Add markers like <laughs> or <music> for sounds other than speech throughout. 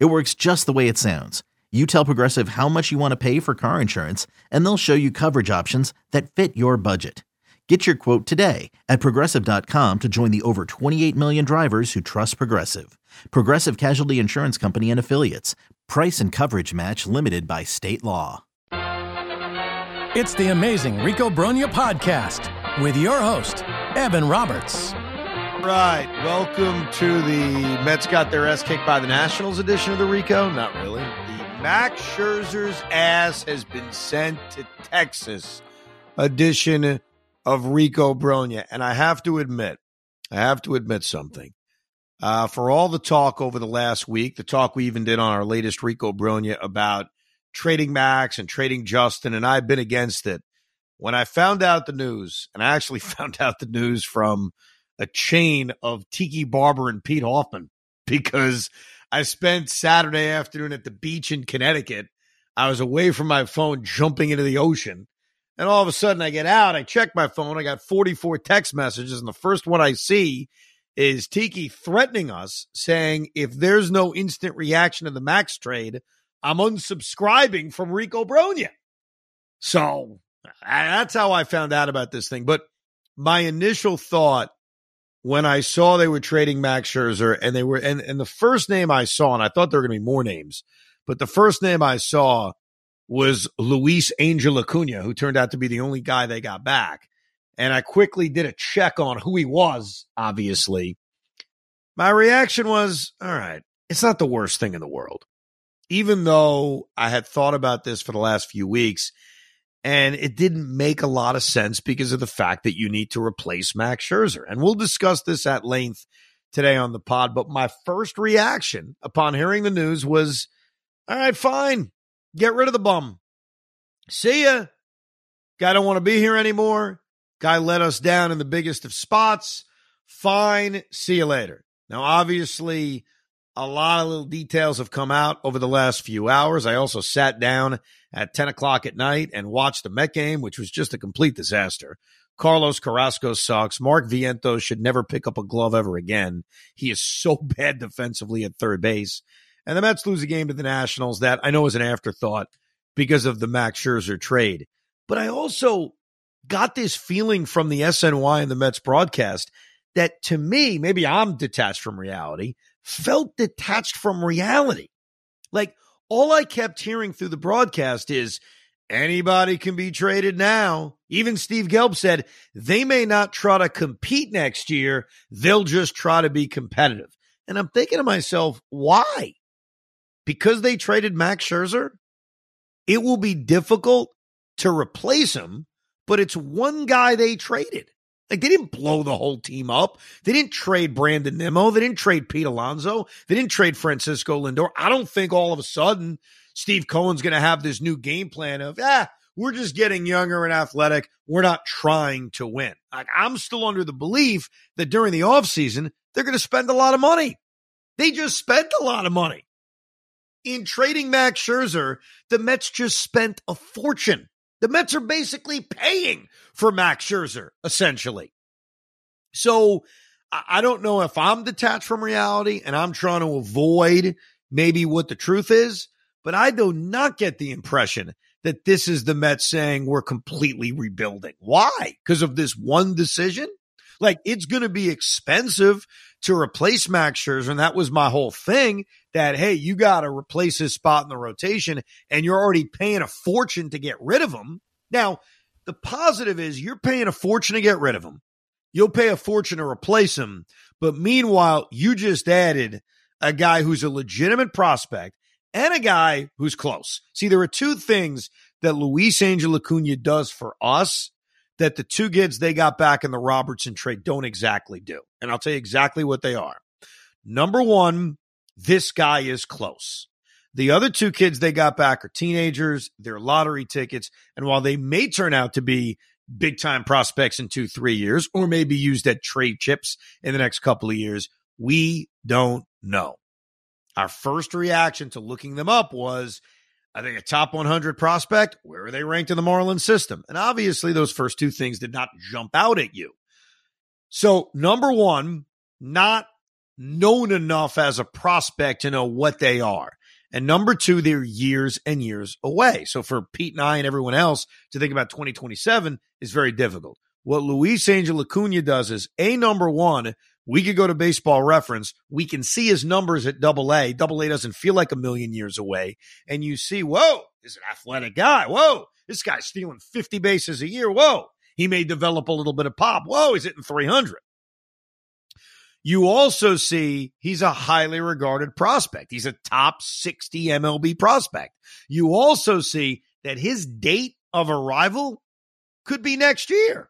It works just the way it sounds. You tell Progressive how much you want to pay for car insurance, and they'll show you coverage options that fit your budget. Get your quote today at progressive.com to join the over 28 million drivers who trust Progressive. Progressive Casualty Insurance Company and Affiliates. Price and coverage match limited by state law. It's the amazing Rico Brogna podcast with your host, Evan Roberts. Right. Welcome to the Mets got their ass kicked by the Nationals edition of the Rico. Not really. The Max Scherzer's ass has been sent to Texas edition of Rico Brogna. And I have to admit, I have to admit something. Uh, for all the talk over the last week, the talk we even did on our latest Rico Brogna about trading Max and trading Justin, and I've been against it. When I found out the news, and I actually <laughs> found out the news from a chain of Tiki Barber and Pete Hoffman, <laughs> because I spent Saturday afternoon at the beach in Connecticut. I was away from my phone, jumping into the ocean. And all of a sudden, I get out, I check my phone, I got 44 text messages, and the first one I see is Tiki threatening us, saying, if there's no instant reaction to the Max trade, I'm unsubscribing from Rico Brogna. So that's how I found out about this thing. But my initial thought when I saw they were trading Max Scherzer and they were, and, and the first name I saw, and I thought there were going to be more names, but the first name I saw was Luis Angel Acuna, who turned out to be the only guy they got back. And I quickly did a check on who he was, obviously. My reaction was, all right, it's not the worst thing in the world. Even though I had thought about this for the last few weeks and it didn't make a lot of sense because of the fact that you need to replace Max Scherzer. And we'll discuss this at length today on the pod. But my first reaction upon hearing the news was, all right, fine. Get rid of the bum. See ya. Guy don't want to be here anymore. Guy let us down in the biggest of spots. Fine. See you later. Now, obviously, a lot of little details have come out over the last few hours. I also sat down at 10 o'clock at night and watched the Met game, which was just a complete disaster. Carlos Carrasco sucks. Mark Vientos should never pick up a glove ever again. He is so <laughs> bad defensively at third base. And the Mets lose a game to the Nationals that I know is an afterthought because of the Max Scherzer trade. But I also got this feeling from the SNY and the Mets broadcast that to me, maybe I'm detached from reality, felt detached from reality. Like all I kept hearing through the broadcast is anybody can be traded now. Even Steve Gelbs said they may not try to compete next year, they'll just try to be competitive. And I'm thinking to myself, why? because they traded Max Scherzer, it will be difficult to replace him, but it's one guy they traded. Like they didn't blow the whole team up. They didn't trade Brandon Nimmo. They didn't trade Pete Alonso. They didn't trade Francisco Lindor. I don't think all of a sudden Steve Cohen's going to have this new game plan of, ah, we're just getting younger and athletic. We're not trying to win. Like I'm still under the belief that during the offseason, they're going to spend a lot of money. They just spent a lot of money in trading Max Scherzer, the Mets just spent a fortune. The Mets are basically paying for Max Scherzer, essentially. So I don't know if I'm detached from reality and I'm trying to avoid maybe what the truth is, but I do not get the impression that this is the Mets saying we're completely rebuilding. Why? Because of this one decision? Like it's going to be expensive to replace Max Scherzer. And that was my whole thing that, hey, you got to replace his spot in the rotation and you're already paying a fortune to get rid of him. Now, the positive is you're paying a fortune to get rid of him. You'll pay a fortune to replace him. But meanwhile, you just added a guy who's a legitimate prospect and a guy who's close. See, there are two things that Luis Angel Acuna does for us that the two kids they got back in the Robertson trade don't exactly do. And I'll tell you exactly what they are. Number one, this guy is close. The other two kids they got back are teenagers, they're lottery tickets. And while they may turn out to be big time prospects in two, three years, or maybe used at trade chips in the next couple of years, we don't know. Our first reaction to looking them up was I think a top 100 prospect, where are they ranked in the Marlins system? And obviously, those first two things did not jump out at you. So, number one, not known enough as a prospect to know what they are. And number two, they're years and years away. So for Pete and I and everyone else to think about 2027 is very difficult. What Luis Angel Acuna does is a number one, we could go to baseball reference. We can see his numbers at double A. Double A doesn't feel like a million years away. And you see, whoa, is an athletic guy. Whoa, this guy's stealing 50 bases a year. Whoa, he may develop a little bit of pop. Whoa, he's hitting 300. You also see he's a highly regarded prospect. He's a top 60 MLB prospect. You also see that his date of arrival could be next year.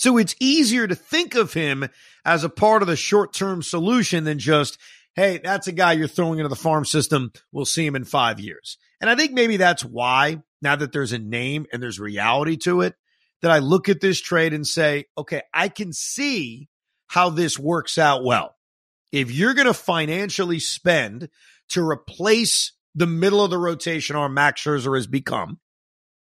So it's easier to think of him as a part of the short term solution than just, hey, that's a guy you're throwing into the farm system. We'll see him in five years. And I think maybe that's why, now that there's a name and there's reality to it, that I look at this trade and say, okay, I can see how this works out well. If you're going to financially spend to replace the middle of the rotation arm Max Scherzer has become,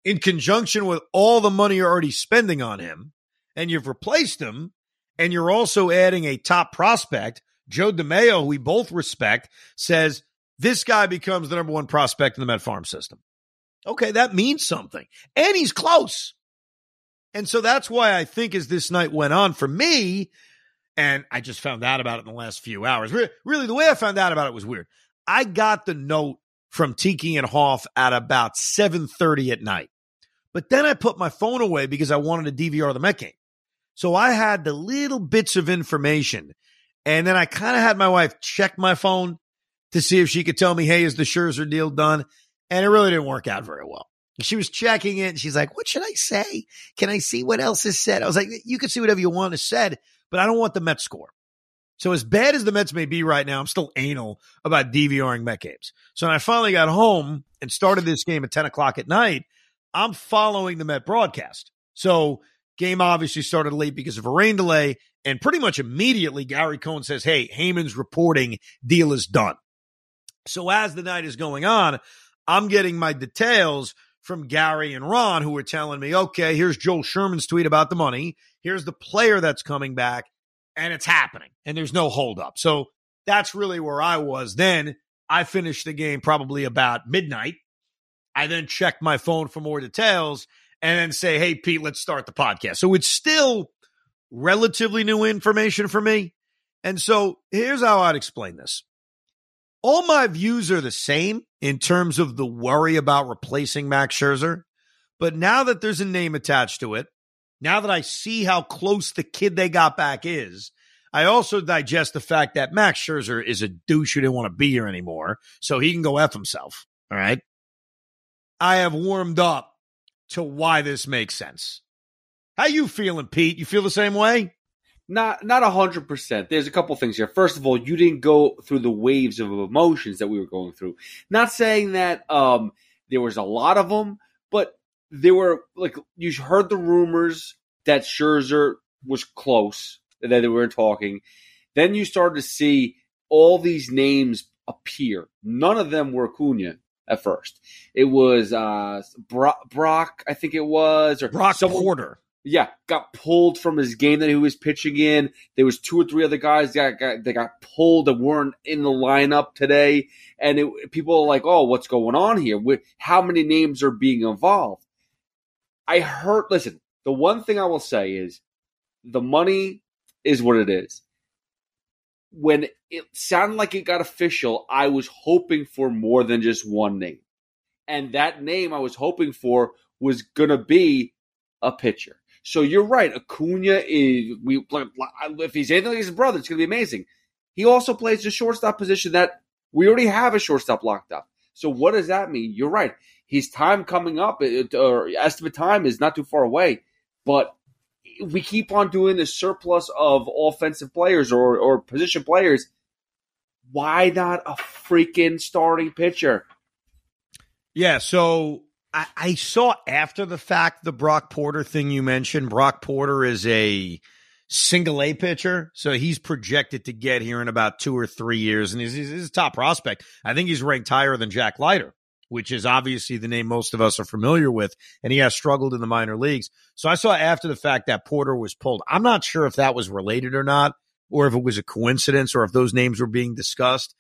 in conjunction with all the money you're already spending on him, and you've replaced him, and you're also adding a top prospect, Joe DeMayo, who we both respect, says this guy becomes the number one prospect in the Met Farm system. Okay, that means something. And he's close. And so that's why I think as this night went on for me, and I just found out about it in the last few hours. Really, the way I found out about it was weird. I got the note from Tiki and Hoff at about 7:30 at night. But then I put my phone away because I wanted to DVR the Met game. So I had the little bits of information. And then I kind of had my wife check my phone to see if she could tell me, hey, is the Scherzer deal done? And it really didn't work out very well. She was checking it and she's like, what should I say? Can I see what else is said? I was like, you can see whatever you want to said, but I don't want the Mets score. So as bad as the Mets may be right now, I'm still anal about DVRing Met games. So when I finally got home and started this game at 10 o'clock at night, I'm following the Met broadcast. So game obviously started late because of a rain delay. And pretty much immediately, Gary Cohen says, Hey, Heyman's reporting deal is done. So as the night is going on, I'm getting my details from Gary and Ron, who were telling me, okay, here's Joel Sherman's tweet about the money. Here's the player that's coming back, and it's happening, and there's no holdup. So that's really where I was. Then I finished the game probably about midnight. I then checked my phone for more details and then say, hey, Pete, let's start the podcast. So it's still relatively new information for me. And so here's how I'd explain this all my views are the same in terms of the worry about replacing Max Scherzer. But now that there's a name attached to it, now that I see how close the kid they got back is, I also digest the fact that Max Scherzer is a douche who didn't want to be here anymore, so he can go F himself. All right. I have warmed up to why this makes sense. How you feeling, Pete? You feel the same way? Not not a hundred percent. There's a couple things here. First of all, you didn't go through the waves of emotions that we were going through. Not saying that um, there was a lot of them, but there were like you heard the rumors that Scherzer was close, that they were talking. Then you started to see all these names appear. None of them were Acuna at first. It was uh, Brock, Brock, I think it was, or Brock someone, Porter yeah, got pulled from his game that he was pitching in. There was two or three other guys that got, that got pulled that weren't in the lineup today, and it, people are like, "Oh, what's going on here? How many names are being involved?" I heard. Listen, the one thing I will say is the money is what it is. When it sounded like it got official, I was hoping for more than just one name, and that name I was hoping for was gonna be a pitcher. So you're right. Acuna is we if he's anything like his brother, it's going to be amazing. He also plays the shortstop position that we already have a shortstop locked up. So what does that mean? You're right. His time coming up, or estimate time, is not too far away. But we keep on doing this surplus of offensive players or, or position players. why not a freaking starting pitcher? Yeah, so I, I, saw after the fact the Brock Porter thing you mentioned. Brock Porter is a single A pitcher, so he's projected to get here in about two or three years, and he's, he's a top prospect. I think he's ranked higher than Jack Leiter, which is obviously the name most of us are familiar with, and he has struggled in the minor leagues. So I saw after the fact that Porter was pulled. I'm not sure if that was related or not, or if it was a coincidence, or if those names were being discussed.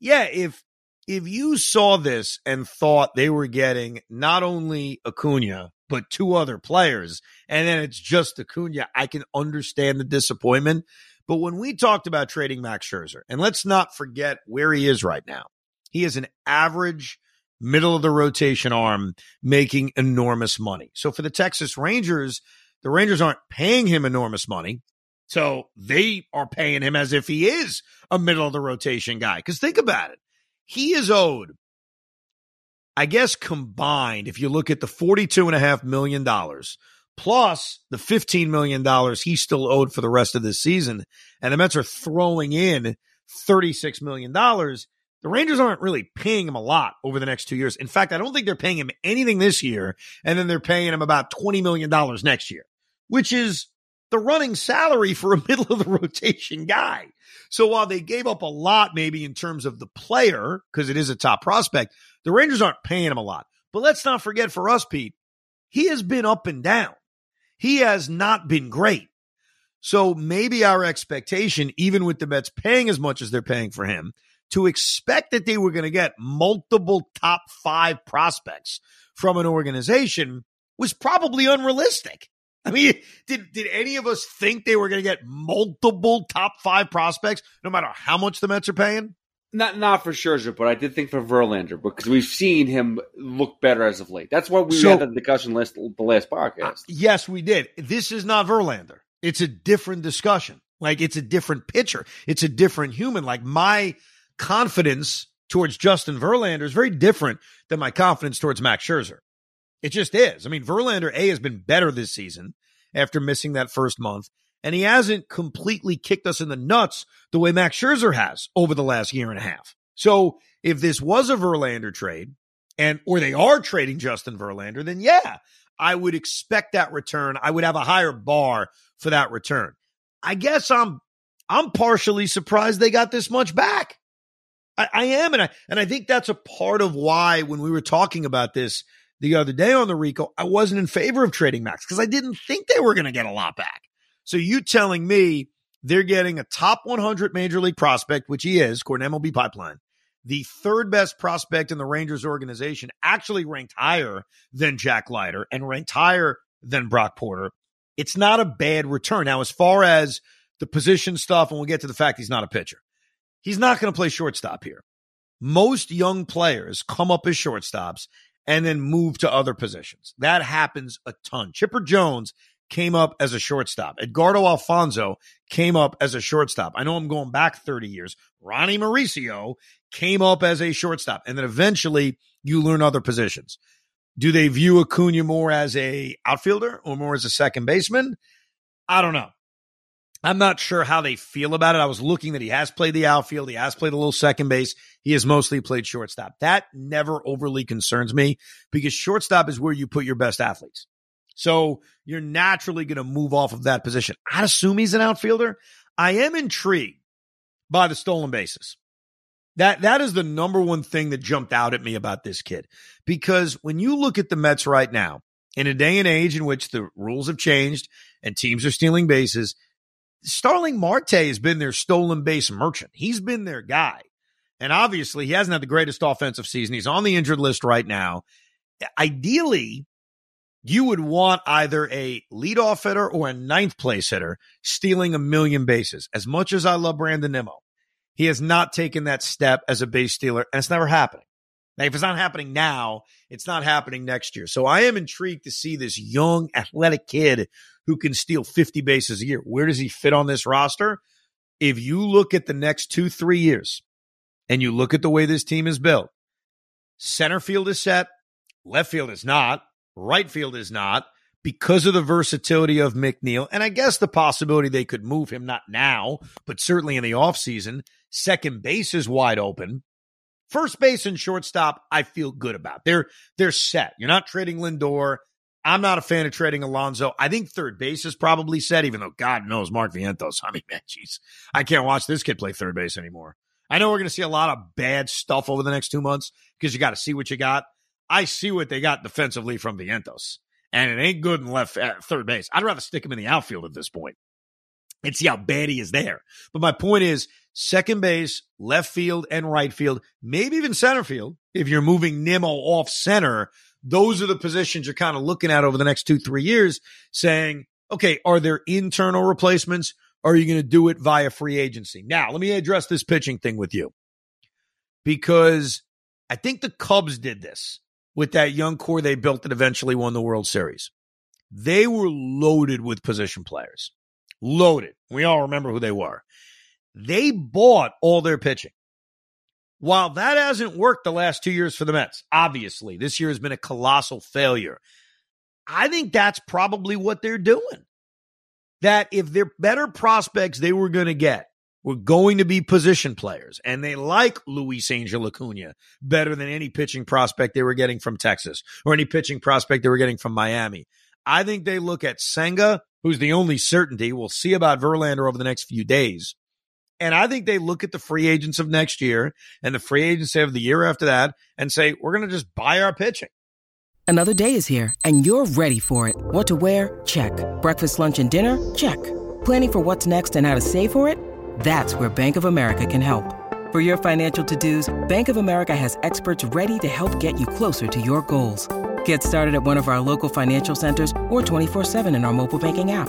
Yeah, if if you saw this and thought they were getting not only Acuna, but two other players, and then it's just Acuna, I can understand the disappointment. But when we talked about trading Max Scherzer, and let's not forget where he is right now, he is an average middle of the rotation arm making enormous money. So for the Texas Rangers, the Rangers aren't paying him enormous money. So they are paying him as if he is a middle of the rotation guy. Because think about it he is owed, I guess, combined, if you look at the $42.5 million plus the $15 million he's still owed for the rest of this season, and the Mets are throwing in $36 million. The Rangers aren't really paying him a lot over the next two years. In fact, I don't think they're paying him anything this year, and then they're paying him about $20 million next year, which is the running salary for a <laughs> middle of the rotation guy. So while they gave up a lot, maybe in terms of the player, because it is a top prospect, the Rangers aren't paying him a lot. But let's not forget for us, Pete, he has been up and down. He has not been great. So maybe our expectation, even with the Mets paying as much as they're paying for him, to expect that they were going to get multiple top five prospects from an organization was probably unrealistic. I mean, did did any of us think they were going to get multiple top five prospects, no matter how much the Mets are paying? Not not for Scherzer, but I did think for Verlander because we've seen him look better as of late. That's why we so, had the discussion list the last podcast. Uh, yes, we did. This is not Verlander. It's a different discussion. Like it's a different pitcher. It's a different human. Like my confidence towards Justin Verlander is very different than my confidence towards Max Scherzer. It just is. I mean, Verlander A has been better this season after missing that first month, and he hasn't completely kicked us in the nuts the way Max Scherzer has over the last year and a half. So if this was a Verlander trade, and or they are trading Justin Verlander, then yeah, I would expect that return. I would have a higher bar for that return. I guess I'm I'm partially surprised they got this much back. I, I am, and I and I think that's a part of why when we were talking about this the other day on the Rico, I wasn't in favor of trading Max because I didn't think they were going to get a lot back. So you telling me they're getting a top 100 major league prospect, which he is, according to MLB Pipeline, the third best prospect in the Rangers organization, actually ranked higher than Jack Leiter and ranked higher than Brock Porter. It's not a bad return. Now, as far as the position stuff, and we'll get to the fact he's not a pitcher, he's not going to play shortstop here. Most young players come up as shortstops and then move to other positions. That happens a ton. Chipper Jones came up as a shortstop. Edgardo Alfonzo came up as a shortstop. I know I'm going back 30 years. Ronnie Mauricio came up as a shortstop. And then eventually you learn other positions. Do they view Acuna more as a outfielder or more as a second baseman? I don't know. I'm not sure how they feel about it. I was looking that he has played the outfield. He has played a little second base. He has mostly played shortstop. That never overly concerns me because shortstop is where you put your best athletes. So you're naturally going to move off of that position. I'd assume he's an outfielder. I am intrigued by the stolen bases. That that is the number one thing that jumped out at me about this kid. Because when you look at the Mets right now, in a day and age in which the rules have changed and teams are stealing bases, Starling Marte has been their stolen base merchant. He's been their guy. And obviously, he hasn't had the greatest offensive season. He's on the injured list right now. Ideally, you would want either a leadoff hitter or a ninth place hitter stealing a million bases. As much as I love Brandon Nimmo, he has not taken that step as a base stealer, and it's never happening. Now, if it's not happening now, it's not happening next year. So I am intrigued to see this young, athletic kid who can steal 50 bases a year. Where does he fit on this roster? If you look at the next two, three years and you look at the way this team is built, center field is set, left field is not, right field is not, because of the versatility of McNeil, and I guess the possibility they could move him, not now, but certainly in the offseason. Second base is wide open. First base and shortstop, I feel good about. They're they're set. You're not trading Lindor. I'm not a fan of trading Alonso. I think third base is probably set, even though God knows Mark Vientos. <laughs> I mean, man, jeez, I can't watch this kid play third base anymore. I know we're going to see a lot of bad stuff over the next two months because you got to see what you got. I see what they got defensively from Vientos, and it ain't good in left uh, third base. I'd rather stick him in the outfield at this point and see how bad he is there. But my point is, second base, left field, and right field, maybe even center field. If you're moving Nimmo off center, those are the positions you're kind of looking at over the next two, three years, saying, okay, are there internal replacements? Or are you going to do it via free agency? Now, let me address this pitching thing with you because I think the Cubs did this with that young core they built that eventually won the World Series. They were loaded with position players. Loaded. We all remember who they were. They bought all their pitching. While that hasn't worked the last two years for the Mets, obviously, this year has been a colossal failure. I think that's probably what they're doing. That if they're better prospects they were going to get were going to be position players, and they like Luis Angel Acuna better than any pitching prospect they were getting from Texas or any pitching prospect they were getting from Miami. I think they look at Senga, who's the only certainty. We'll see about Verlander over the next few days. And I think they look at the free agents of next year and the free agency of the year after that and say, we're going to just buy our pitching. Another day is here and you're ready for it. What to wear? Check. Breakfast, lunch, and dinner? Check. Planning for what's next and how to save for it? That's where Bank of America can help. For your financial to dos, Bank of America has experts ready to help get you closer to your goals. Get started at one of our local financial centers or 24-7 in our mobile banking app.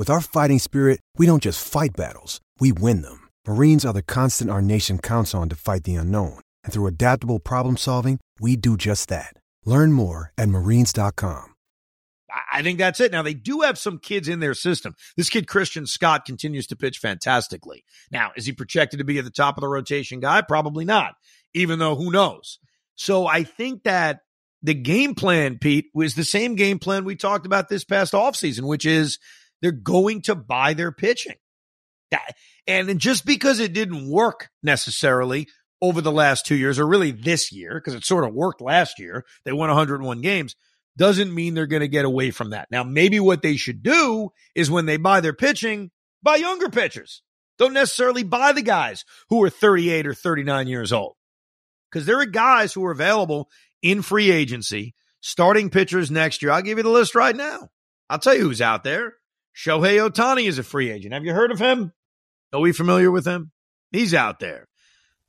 With our fighting spirit, we don't just fight battles, we win them. Marines are the constant our nation counts on to fight the unknown. And through adaptable problem solving, we do just that. Learn more at marines.com. I think that's it. Now, they do have some kids in their system. This kid, Christian Scott, continues to pitch fantastically. Now, is he projected to be at the top of the rotation guy? Probably not, even though who knows? So I think that the game plan, Pete, was the same game plan we talked about this past offseason, which is they're going to buy their pitching. That, and just because it didn't work necessarily over the last two years, or really this year, because it sort of worked last year, they won 101 games, doesn't mean they're going to get away from that. Now, maybe what they should do is when they buy their pitching, buy younger pitchers. Don't necessarily buy the guys who are 38 or 39 years old. Because there are guys who are available in free agency, starting pitchers next year. I'll give you the list right now. I'll tell you who's out there. Shohei Ohtani is a free agent. Have you heard of him? Are we familiar with him? He's out there.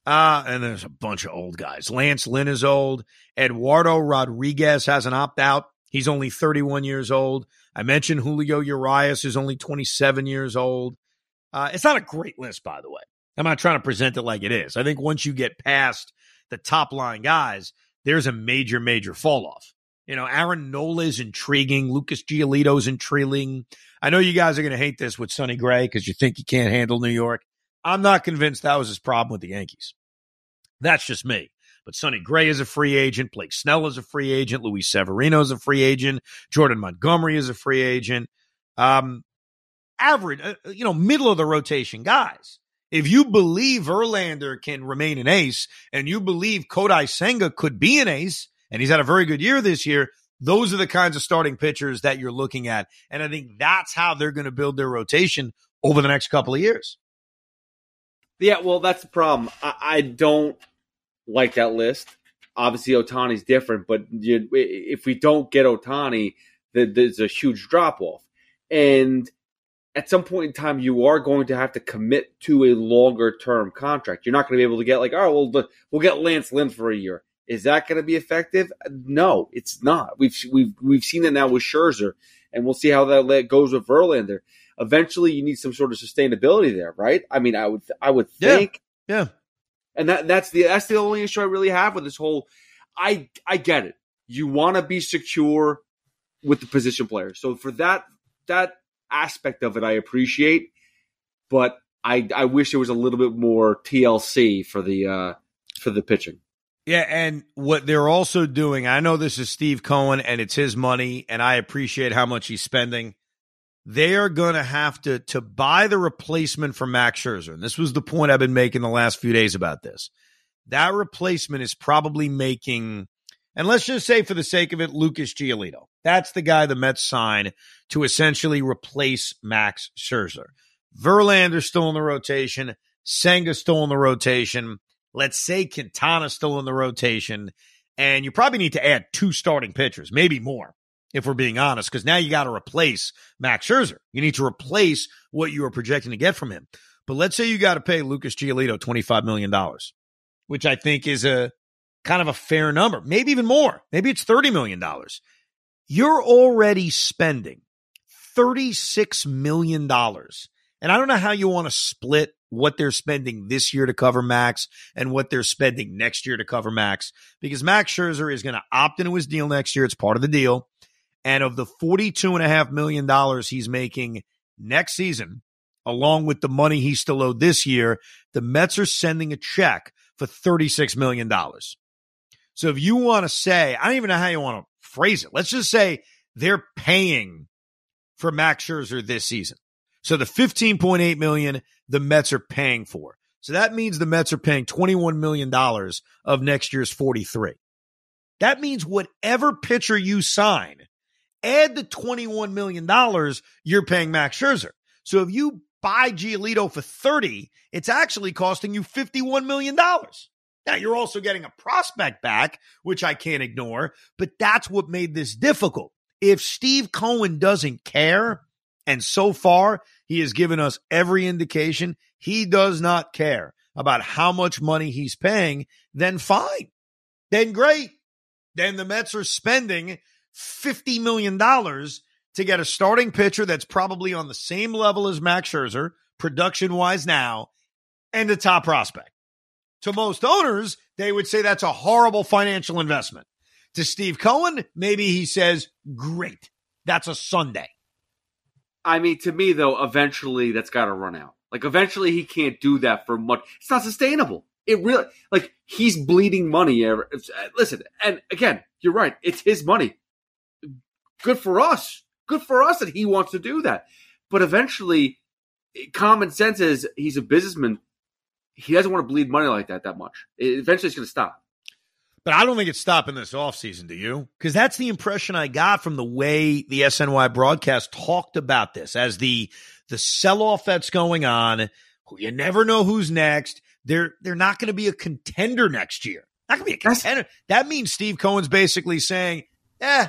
Uh, and there's a bunch of old guys. Lance Lynn is old. Eduardo Rodriguez has an opt out. He's only 31 years old. I mentioned Julio Urias is only 27 years old. Uh, it's not a great list, by the way. I'm not trying to present it like it is. I think once you get past the top line guys, there's a major, major fall off. You know, Aaron Nola is intriguing. Lucas Giolito is intriguing. I know you guys are going to hate this with Sonny Gray because you think he can't handle New York. I'm not convinced that was his problem with the Yankees. That's just me. But Sonny Gray is a free agent. Blake Snell is a free agent. Luis Severino is a free agent. Jordan Montgomery is a free agent. Um, average, uh, you know, middle of the rotation guys. If you believe Verlander can remain an ace and you believe Kodai Senga could be an ace, and he's had a very good year this year, those are the kinds of starting pitchers that you're looking at. And I think that's how they're going to build their rotation over the next couple of years. Yeah, well, that's the problem. I, I don't like that list. Obviously, Ohtani's different, but you, if we don't get Ohtani, there's a huge drop off. And at some point in time, you are going to have to commit to a longer term contract. You're not going to be able to get like, oh, well, we'll get Lance Lynn for a year. Is that going to be effective? No, it's not. We've we've we've seen it now with Scherzer, and we'll see how that goes with Verlander. Eventually, you need some sort of sustainability there, right? I mean, I would I would think, yeah, yeah. and that that's the that's the only issue I really have with this whole. I I get it. You want to be secure with the position players, so for that that aspect of it, I appreciate, but I I wish there was a little bit more TLC for the uh for the pitching. Yeah, and what they're also doing, I know this is Steve Cohen and it's his money, and I appreciate how much he's spending. They are going to have to to buy the replacement for Max Scherzer. And this was the point I've been making the last few days about this. That replacement is probably making, and let's just say for the sake of it, Lucas Giolito. That's the guy the Mets signed to essentially replace Max Scherzer. Verlander still in the rotation. Senga still in the rotation. Let's say Quintana still in the rotation. And you probably need to add two starting pitchers, maybe more, if we're being honest, because now you got to replace Max Scherzer. You need to replace what you were projecting to get from him. But let's say you got to pay Lucas Giolito $25 million, which I think is a kind of a fair number, maybe even more. Maybe it's $30 million. You're already spending $36 million and I don't know how you want to split what they're spending this year to cover Max and what they're spending next year to cover Max because Max Scherzer is going to opt into his deal next year. It's part of the deal. And of the $42.5 million he's making next season, along with the money he still owed this year, the Mets are sending a check for $36 million. So if you want to say, I don't even know how you want to phrase it. Let's just say they're paying for Max Scherzer this season. So the 15.8 million the Mets are paying for. So that means the Mets are paying 21 million dollars of next year's 43. That means whatever pitcher you sign, add the 21 million dollars you're paying Max Scherzer. So if you buy Giolito for 30, it's actually costing you 51 million dollars. Now you're also getting a prospect back, which I can't ignore, but that's what made this difficult. If Steve Cohen doesn't care, and so far, he has given us every indication he does not care about how much money he's paying, then fine. Then great. Then the Mets are spending $50 million to get a starting pitcher that's probably on the same level as Max Scherzer, production wise now, and a top prospect. To most owners, they would say that's a horrible financial investment. To Steve Cohen, maybe he says, great. That's a Sunday. I mean, to me though, eventually that's got to run out. Like eventually he can't do that for much. It's not sustainable. It really like he's bleeding money. Uh, listen, and again, you're right. It's his money. Good for us. Good for us that he wants to do that. But eventually, eh, common sense is he's a businessman. He doesn't want to bleed money like that that much. Eventually, it's going to stop. But I don't think it's stopping this offseason, do you? Because that's the impression I got from the way the SNY broadcast talked about this as the the sell off that's going on. You never know who's next. They're they're not going to be a contender next year. Not going to be a contender. That means Steve Cohen's basically saying, "Eh,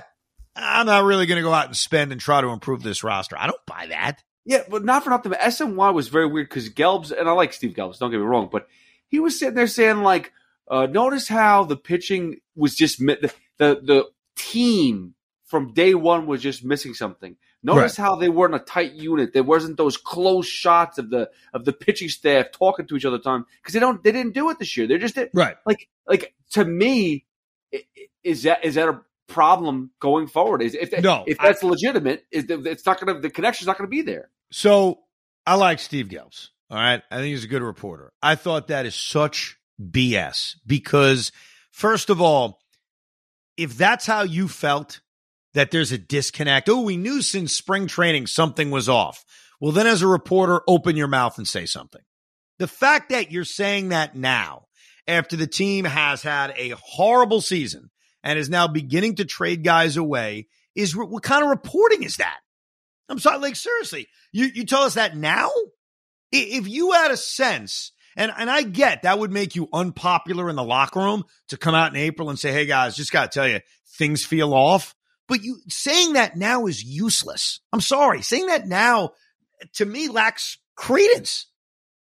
I'm not really going to go out and spend and try to improve this roster." I don't buy that. Yeah, but not for nothing. SNY was very weird because Gelbs, and I like Steve Gelbs. Don't get me wrong, but he was sitting there saying like uh, notice how the pitching was just the, the, the team from day one was just missing something. Notice right. how they weren't a tight unit. There wasn't those close shots of the of the pitching staff talking to each other time because they don't they didn't do it this year. They're just right. Like like to me, is that is that a problem going forward? Is if no, if that's I, legitimate, is it's not gonna the connection's not gonna be there. So I like Steve Gelbs. All right, I think he's a good reporter. I thought that is such BS because, first of all, if that's how you felt that there's a disconnect, oh, we knew since spring training something was off. Well, then as a reporter, open your mouth and say something. The fact that you're saying that now, after the team has had a horrible season and is now beginning to trade guys away, is what kind of reporting is that? I'm sorry, like seriously, you you tell us that now? If you had a sense and and I get that would make you unpopular in the locker room to come out in April and say, "Hey guys, just got to tell you, things feel off." But you saying that now is useless. I'm sorry. Saying that now to me lacks credence.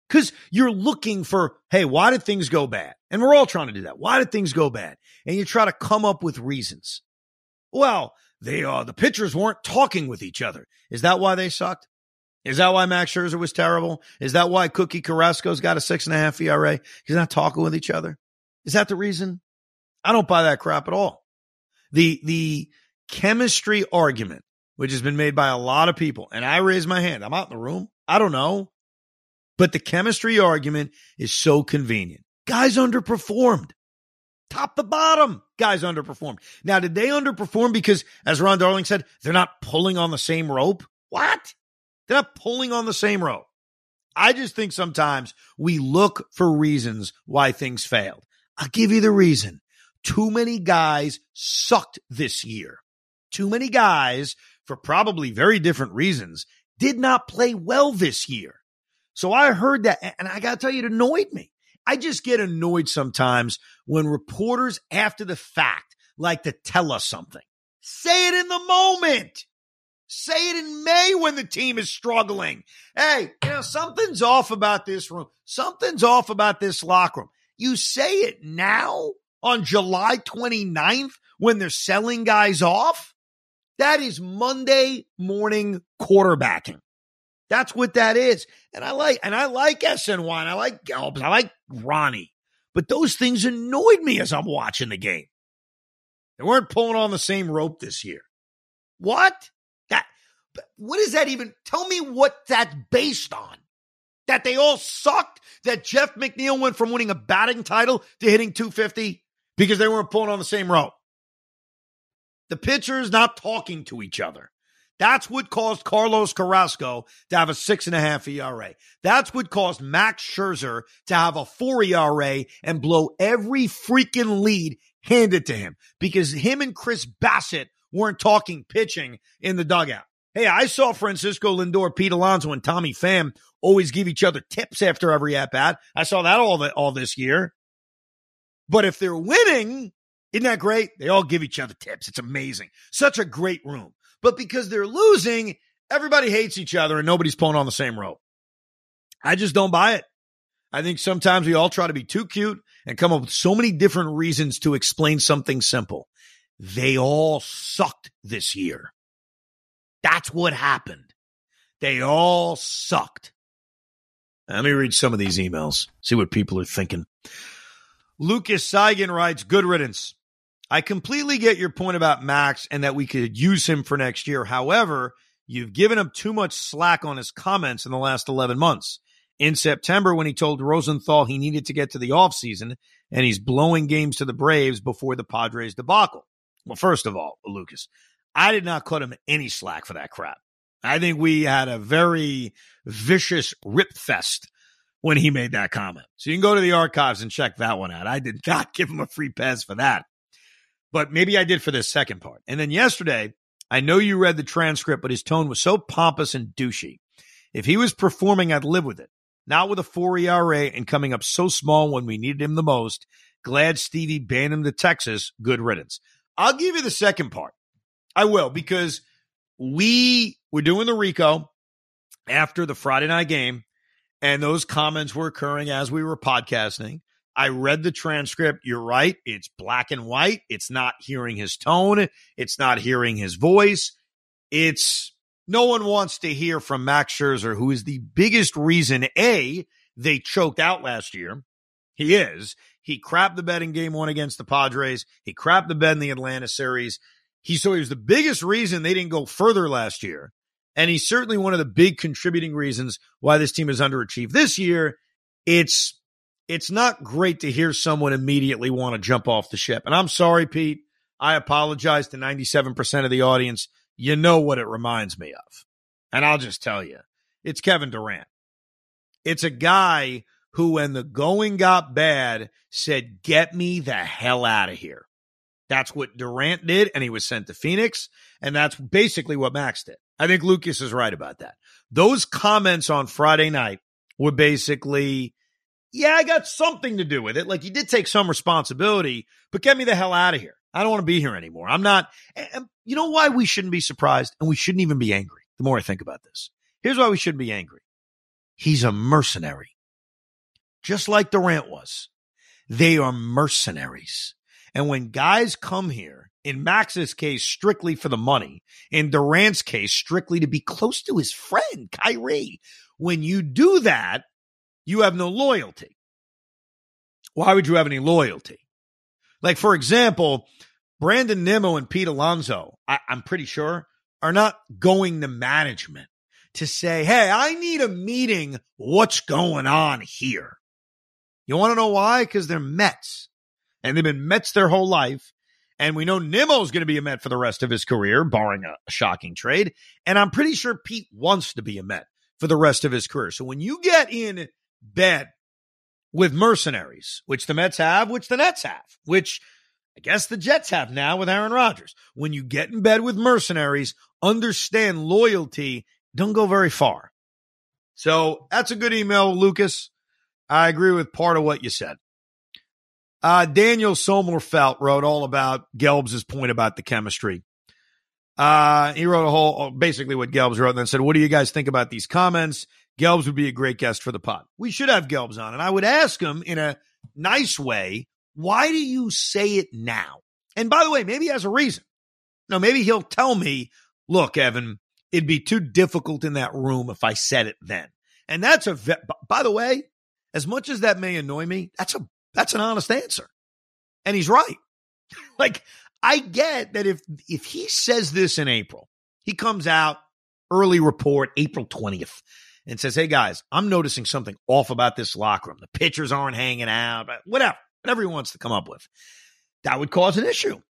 Cuz you're looking for, "Hey, why did things go bad?" And we're all trying to do that. Why did things go bad? And you try to come up with reasons. Well, they are the pitchers weren't talking with each other. Is that why they sucked? Is that why Max Scherzer was terrible? Is that why Cookie Carrasco's got a six and a half ERA? He's not talking with each other. Is that the reason? I don't buy that crap at all. The the chemistry argument, which has been made by a lot of people, and I raise my hand. I'm out in the room. I don't know. But the chemistry argument is so convenient. Guys underperformed. Top to bottom, guys underperformed. Now, did they underperform because, as Ron Darling said, they're not pulling on the same rope? What? They're not pulling on the same rope. I just think sometimes we look for reasons why things failed. I'll give you the reason. Too many guys sucked this year. Too many guys, for probably very different reasons, did not play well this year. So I heard that, and I got to tell you, it annoyed me. I just get annoyed sometimes when reporters after the fact like to tell us something. Say it in the moment. Say it in May when the team is struggling. Hey, you know, something's off about this room. Something's off about this locker room. You say it now on July 29th when they're selling guys off. That is Monday morning quarterbacking. That's what that is. And I like, and I like SNY I like Gelbs. I like Ronnie. But those things annoyed me as I'm watching the game. They weren't pulling on the same rope this year. What? What is that even? Tell me what that's based on. That they all sucked? That Jeff McNeil went from winning a batting title to hitting 250 because they weren't pulling on the same rope. The pitchers not talking to each other. That's what caused Carlos Carrasco to have a six and a half ERA. That's what caused Max Scherzer to have a four ERA and blow every freaking lead handed to him because him and Chris Bassitt weren't talking pitching in the dugout. Hey, I saw Francisco Lindor, Pete Alonso, and Tommy Pham always give each other tips after every at bat. I saw that all the, all this year. But if they're winning, isn't that great? They all give each other tips. It's amazing. Such a great room. But because they're losing, everybody hates each other and nobody's pulling on the same rope. I just don't buy it. I think sometimes we all try to be too cute and come up with so many different reasons to explain something simple. They all sucked this year. That's what happened. They all sucked. Let me read some of these emails, see what people are thinking. Lucas Seigen writes, Good riddance. I completely get your point about Max and that we could use him for next year. However, you've given him too much slack on his comments in the last 11 months. In September, when he told Rosenthal he needed to get to the offseason and he's blowing games to the Braves before the Padres debacle. Well, first of all, Lucas, I did not cut him any slack for that crap. I think we had a very vicious rip fest when he made that comment. So you can go to the archives and check that one out. I did <laughs> not give him a free pass for that but maybe I did for this second part. And then yesterday, I know you read the transcript, but his tone was so pompous and douchey. If he was performing, I'd live with it. Not with a 4 ERA and coming up so small when we needed him the most. Glad Stevie banned him to Texas. Good riddance. I'll give you the second part. I will because we were doing the Rico after the Friday night game, and those comments were occurring as we were podcasting. I read the transcript. You're right. It's black and white. It's not hearing his tone. It's not hearing his voice. It's no one wants to hear from Max Scherzer, who is the biggest reason A, they choked out last year. He is. He crapped the bed in game one against the Padres. He crapped the bed in the Atlanta series. He so he was the biggest reason they didn't go further last year. And he's certainly one of the big contributing reasons why this team has underachieved this year. It's it's not great to hear someone immediately want to jump off the ship. And I'm sorry, Pete. I apologize to 97% of the audience. You know what it reminds me of. And I'll just tell you it's Kevin Durant. It's a guy who, when the going got bad, said, Get me the hell out of here. That's what Durant did, and he was sent to Phoenix. And that's basically what Max did. I think Lucas is right about that. Those comments on Friday night were basically yeah, I got something to do with it. Like he did take some responsibility, but get me the hell out of here. I don't want to be here anymore. I'm not. You know why we shouldn't be surprised and we shouldn't even be angry. The more I think about this, here's why we shouldn't be angry. He's a mercenary, just like Durant was. They are mercenaries. And when guys come here In Max's case, strictly for the money. In Durant's case, strictly to be close to his friend, Kyrie. When you do that, you have no loyalty. Why would you have any loyalty? Like, for example, Brandon Nimmo and Pete Alonso, I, I'm pretty sure, are not going to management to say, hey, I need a meeting. What's going on here? You want to know why? Because they're Mets. And they've been Mets their whole life. And we know Nimmo's going to be a Met for the rest of his career, barring a, shocking trade. And I'm pretty sure Pete wants to be a Met for the rest of his career. So when you get in bed with mercenaries, which the Mets have, which the Nets have, which I guess the Jets have now with Aaron Rodgers. When you get in bed with mercenaries, understand loyalty don't go very far. So that's a good email, Lucas. I agree with part of what you said. Uh, Daniel Sommerfeld wrote all about Gelbs' point about the chemistry. Uh, he wrote a whole, basically what Gelbs wrote and then said, what do you guys think about these comments? Gelbs would be a great guest for the pod. We should have Gelbs on. And I would ask him in a nice way, why do you say it now? And by the way, maybe he has a reason. No, maybe he'll tell me, look, Evan, it'd be too difficult in that room if I said it then. And that's a, by the way, as much as that may annoy me, that's a, that's an honest answer. And he's right. <laughs> like, I get that if, if he says this in April, he comes out early report, April 20th and says, Hey guys, I'm noticing something off about this locker room. The pitchers aren't hanging out, whatever, whatever he wants to come up with. That would cause an issue.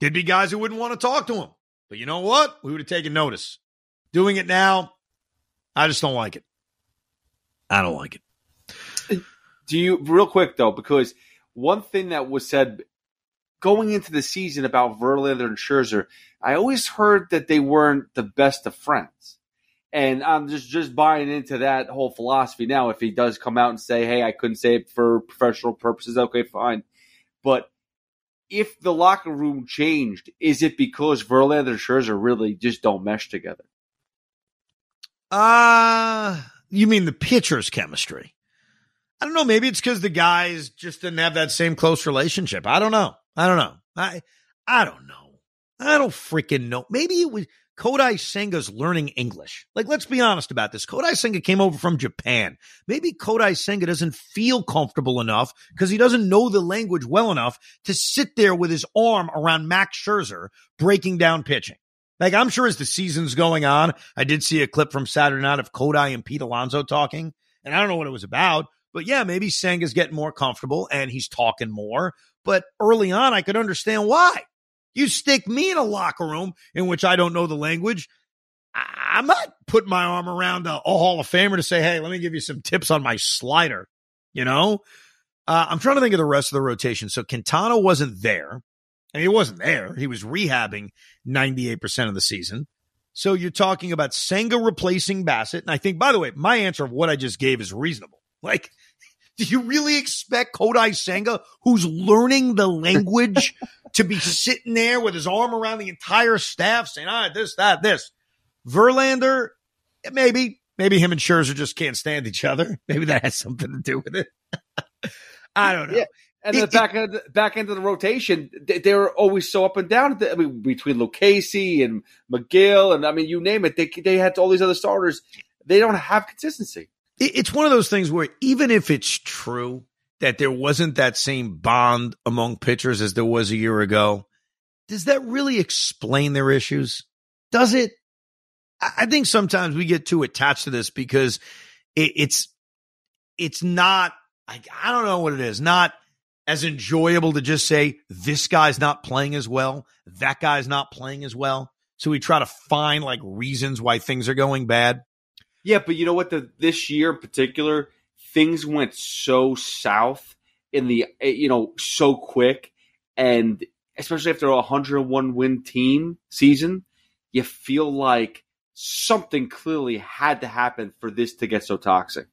There'd be guys who wouldn't want to talk to him. But you know what? We would have taken notice. Doing it now, I just don't like it. I don't like it. Do you, real quick though, because one thing that was said going into the season about Verlander and Scherzer, I always heard that they weren't the best of friends. And I'm just just buying into that whole philosophy now. If he does come out and say, "Hey, I couldn't say it for professional purposes," okay, fine. But if the locker room changed, is it because Verlander and Scherzer really just don't mesh together? Uh you mean the pitcher's chemistry? I don't know. Maybe it's because the guys just didn't have that same close relationship. I don't know. I don't know. I I don't know. I don't freaking know. Maybe it was Kodai Senga's learning English. Like, let's be honest about this. Kodai Senga came over from Japan. Maybe Kodai Senga doesn't feel comfortable enough because he doesn't know the language well enough to sit there with his arm around Max Scherzer breaking down pitching. Like, I'm sure as the season's going on, I did see a clip from Saturday night of Kodai and Pete Alonso talking, and I don't know what it was about, but yeah, maybe Senga's getting more comfortable and he's talking more. But early on, I could understand why. You stick me in a locker room in which I don't know the language. I'm not putting my arm around a, a Hall of Famer to say, hey, let me give you some tips on my slider. You know, uh, I'm trying to think of the rest of the rotation. So Quintana wasn't there. and he wasn't there. He was rehabbing 98% of the season. So you're talking about Senga replacing Bassitt. And I think, by the way, my answer of what I just gave is reasonable. Like, do you really expect Kodai Senga, who's learning the language, <laughs> to be sitting there with his arm around the entire staff saying, ah, this, that, this? Verlander, maybe. Maybe him and Scherzer just can't stand each other. <laughs> Maybe that has something to do with it. <laughs> I don't know. Yeah. And then back end, back into the rotation, they, they, were always so up and down. I mean, between Lucchesi and Megill, and I mean, you name it, they they had all these other starters. They don't have consistency. It's one of those things where even if it's true that there wasn't that same bond among pitchers as there was a year ago, does that really explain their issues? Does it? I think sometimes we get too attached to this because it, it's it's not. I, I don't know what it is. Not as enjoyable to just say this guy's not playing as well, that guy's not playing as well. So we try to find like reasons why things are going bad. Yeah, but you know what? The this year in particular, things went so south in the eh, you know so quick, and especially after a 101 win team season, you feel like something clearly had to happen for this to get so toxic.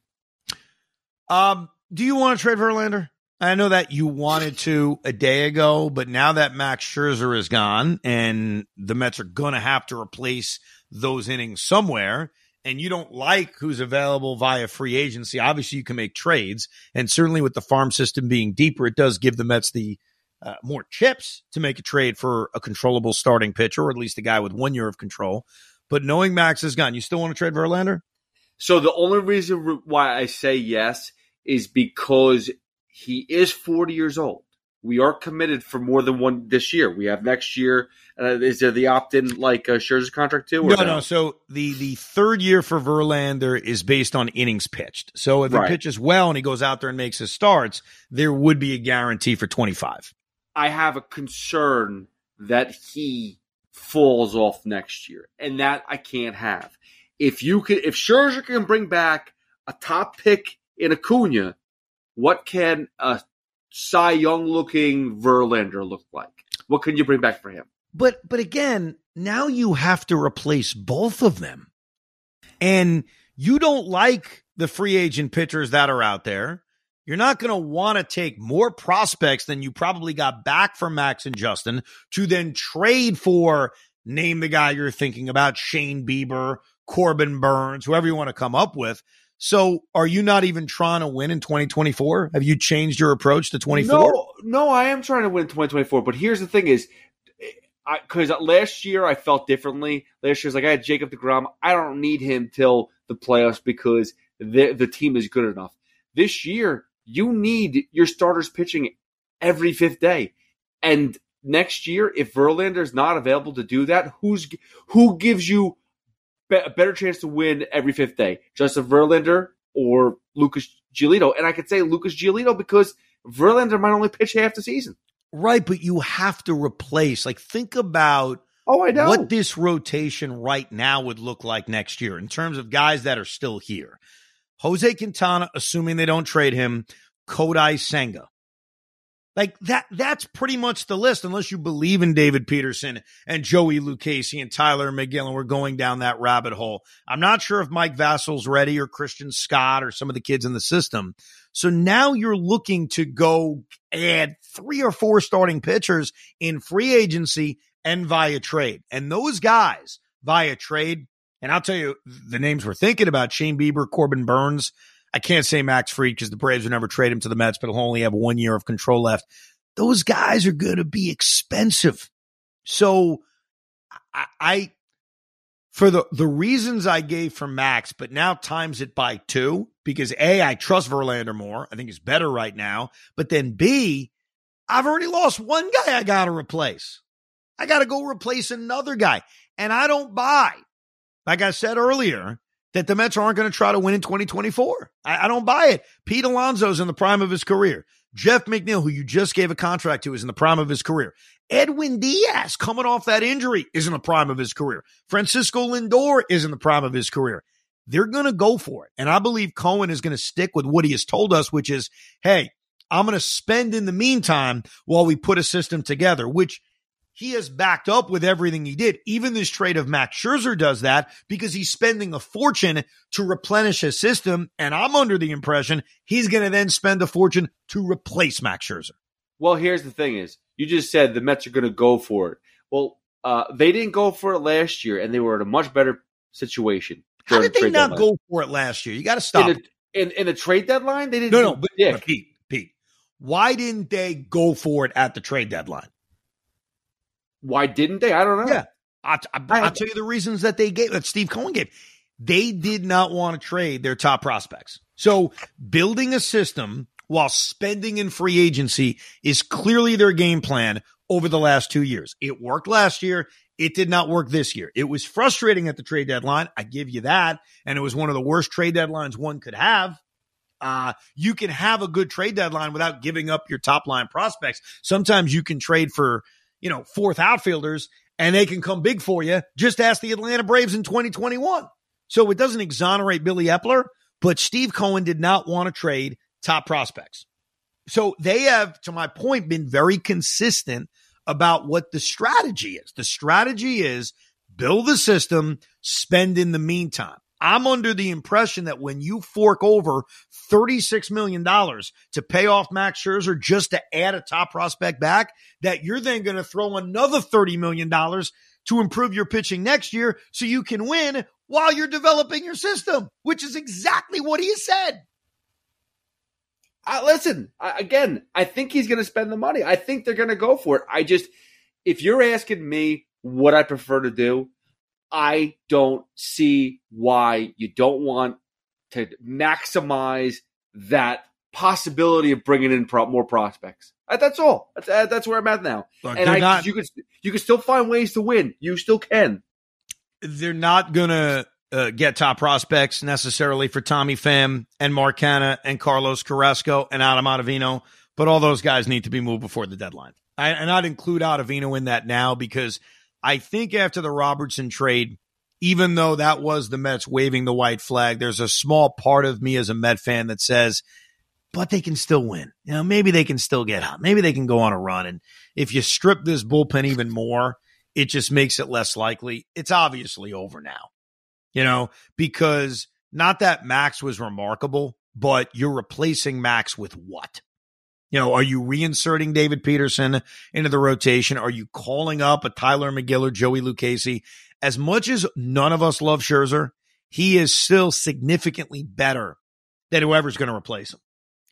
Um, do you want to trade Verlander? I know that you wanted to a day ago, but now that Max Scherzer is gone and the Mets are going to have to replace those innings somewhere, and you don't like who's available via free agency, obviously you can make trades. And certainly with the farm system being deeper, it does give the Mets the uh, more chips to make a trade for a controllable starting pitcher, or at least a guy with one year of control. But knowing Max is gone, you still want to trade Verlander? So the only reason why I say yes is because he is 40 years old. We are committed for more than one this year. We have next year. Uh, is there the opt-in like a Scherzer contract too? No, no, no. So the the third year for Verlander is based on innings pitched. So if right. he pitches well and he goes out there and makes his starts, there would be a guarantee for 25. I have a concern that he falls off next year, and that I can't have. If you could, if Scherzer can bring back a top pick in Acuna, what can a Cy Young looking Verlander look like? What can you bring back for him? But but again, now you have to replace both of them. And you don't like the free agent pitchers that are out there. You're not going to want to take more prospects than you probably got back from Max and Justin to then trade for name the guy you're thinking about, Shane Bieber, Corbin Burnes, whoever you want to come up with. So are you not even trying to win in 2024? Have you changed your approach to 24? No, no, I am trying to win 2024. But here's the thing is, because last year I felt differently. Last year was like I had Jacob DeGrom. I don't need him till the playoffs because the the team is good enough. This year you need your starters pitching every fifth day, and next year if Verlander's not available to do that, who's who gives you a better chance to win every fifth day? Justin Verlander or Lucas Giolito? And I could say Lucas Giolito because Verlander might only pitch half the season. Right, but you have to replace. Like, think about oh, I know what this rotation right now would look like next year in terms of guys that are still here. Jose Quintana, assuming they don't trade him, Kodai Senga, like that, that's pretty much the list, unless you believe in David Peterson and Joey Lucchesi and Tyler Megill, and we're going down that rabbit hole. I'm not sure if Mike Vasil's ready or Christian Scott or some of the kids in the system. So now you're looking to go add three or four starting pitchers in free agency and via trade. And those guys via trade, and I'll tell you the names we're thinking about Shane Bieber, Corbin Burnes, I can't say Max Fried because the Braves would never trade him to the Mets, but he'll only have one year of control left. Those guys are going to be expensive. So I, I, for the, the reasons I gave for Max, but now times it by two because A, I trust Verlander more. I think he's better right now. But then B, I've already lost one guy I got to replace. I got to go replace another guy. And I don't buy, like I said earlier, that the Mets aren't going to try to win in 2024. I, I, don't buy it. Pete Alonso's in the prime of his career. Jeff McNeil, who you just gave a contract to, is in the prime of his career. Edwin Diaz, coming off that injury, is in the prime of his career. Francisco Lindor is in the prime of his career. They're going to go for it. And I believe Cohen is going to stick with what he has told us, which is, hey, I'm going to spend in the meantime while we put a system together, which he has backed up with everything he did. Even this trade of Max Scherzer does that because he's spending a fortune to replenish his system. And I'm under the impression he's going to then spend a fortune to replace Max Scherzer. Well, here's the thing is you just said the Mets are going to go for it. Well, uh, they didn't go for it last year and they were in a much better situation. How did they not deadline. go for it last year? You got to stop. In a, in, in a trade deadline, they didn't. No, no, but, but Pete, Pete, why didn't they go for it at the trade deadline? Why didn't they? I don't know. Yeah. I'll, I'll, tell you the reasons that they gave, that Steve Cohen gave. They did not want to trade their top prospects. So building a system while spending in free agency is clearly their game plan over the last two years. It worked last year. It did not work this year. It was frustrating at the trade deadline. I give you that. And it was one of the worst trade deadlines one could have. Uh, you can have a good trade deadline without giving up your top line prospects. Sometimes you can trade for you know, fourth outfielders and they can come big for you. Just ask the Atlanta Braves in 2021. So it doesn't exonerate Billy Eppler, but Steve Cohen did not want to trade top prospects. So they have, to my point, been very consistent about what the strategy is. The strategy is build the system, spend in the meantime. I'm under the impression that when you fork over $36 million to pay off Max Scherzer just to add a top prospect back, that you're then going to throw another $30 million to improve your pitching next year so you can win while you're developing your system, which is exactly what he said. I, listen, I, again, I think he's going to spend the money. I think they're going to go for it. I just, if you're asking me what I prefer to do, I don't see why you don't want to maximize that possibility of bringing in pro- more prospects. Uh, that's all. That's, uh, that's where I'm at now. Look, and I, not- you can you can still find ways to win. You still can. they're not going to uh, get top prospects necessarily for Tommy Pham and Mark Canha and Carlos Carrasco and Adam Ottavino, but all those guys need to be moved before the deadline. I, and I'd include Ottavino in that now because I think after the Robertson trade, even though that was the Mets waving the white flag, there's a small part of me as a Met fan that says, but they can still win. You know, maybe they can still get hot. Maybe they can go on a run. And if you strip this bullpen even more, it just makes it less likely. It's obviously over now, you know, because not that Max was remarkable, but you're replacing Max with what? You know, are you reinserting David Peterson into the rotation? Are you calling up a Tyler Megill or Joey Lucchesi? As much as none of us love Scherzer, he is still significantly better than whoever's going to replace him.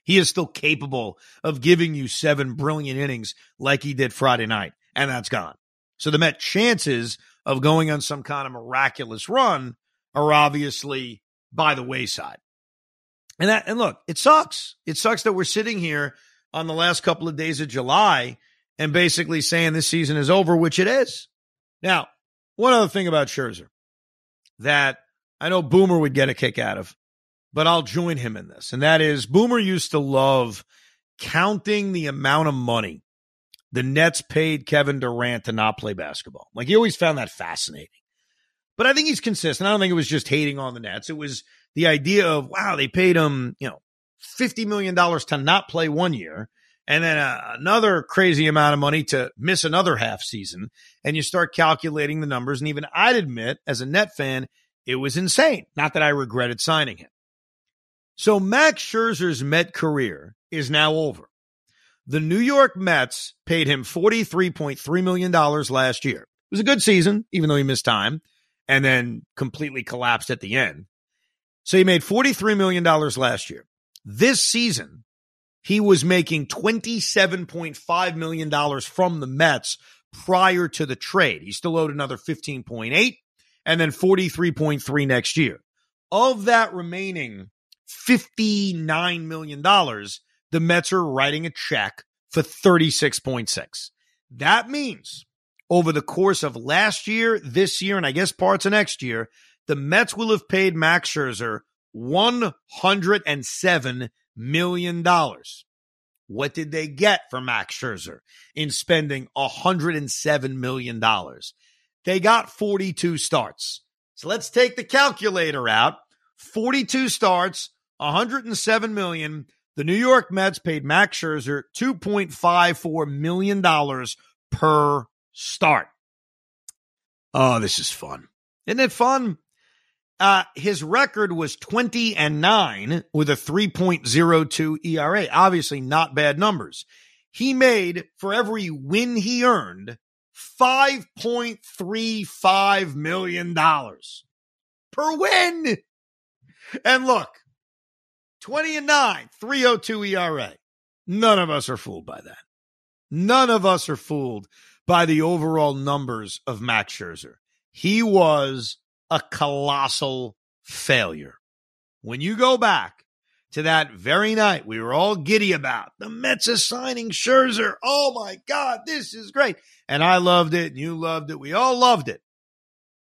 He is still capable of giving you seven brilliant innings like he did Friday night, and that's gone. So the Met chances of going on some kind of miraculous run are obviously by the wayside. And that and look, it sucks. It sucks that we're sitting here on the last couple of days of July and basically saying this season is over, which it is. Now, one other thing about Scherzer that I know Boomer would get a kick out of, but I'll join him in this. And that is Boomer used to love counting the amount of money the Nets paid Kevin Durant to not play basketball. Like he always found that fascinating. But I think he's consistent. I don't think it was just hating on the Nets. It was the idea of, wow, they paid him, you know, $50 million to not play one year and then uh, another crazy amount of money to miss another half season. And you start calculating the numbers. And even I'd admit, as a net fan, it was insane. Not that I regretted signing him. So Max Scherzer's Met career is now over. The New York Mets paid him $43.3 million last year. It was a good season, even though he missed time and then completely collapsed at the end. So he made $43 million last year. This season, he was making $27.5 million from the Mets prior to the trade. He still owed another 15.8 and then 43.3 next year. Of that remaining $59 million, the Mets are writing a check for 36.6. That means over the course of last year, this year, and I guess parts of next year, the Mets will have paid Max Scherzer $107 million. What did they get for Max Scherzer in spending $107 million? They got 42 starts. So let's take the calculator out. 42 starts, 107 million. The New York Mets paid Max Scherzer $2.54 million per start. Oh, this is fun. Isn't it fun? Uh, his record was 20 and 9 with a 3.02 ERA. Obviously, not bad numbers. He made, for every win he earned, $5.35 million per win. And look, 20 and 9, 302 ERA. None of us are fooled by that. None of us are fooled by the overall numbers of Max Scherzer. He was a colossal failure. When you go back to that very night we were all giddy about, the Mets signing Scherzer. Oh my God, this is great. And I loved it, and you loved it. We all loved it.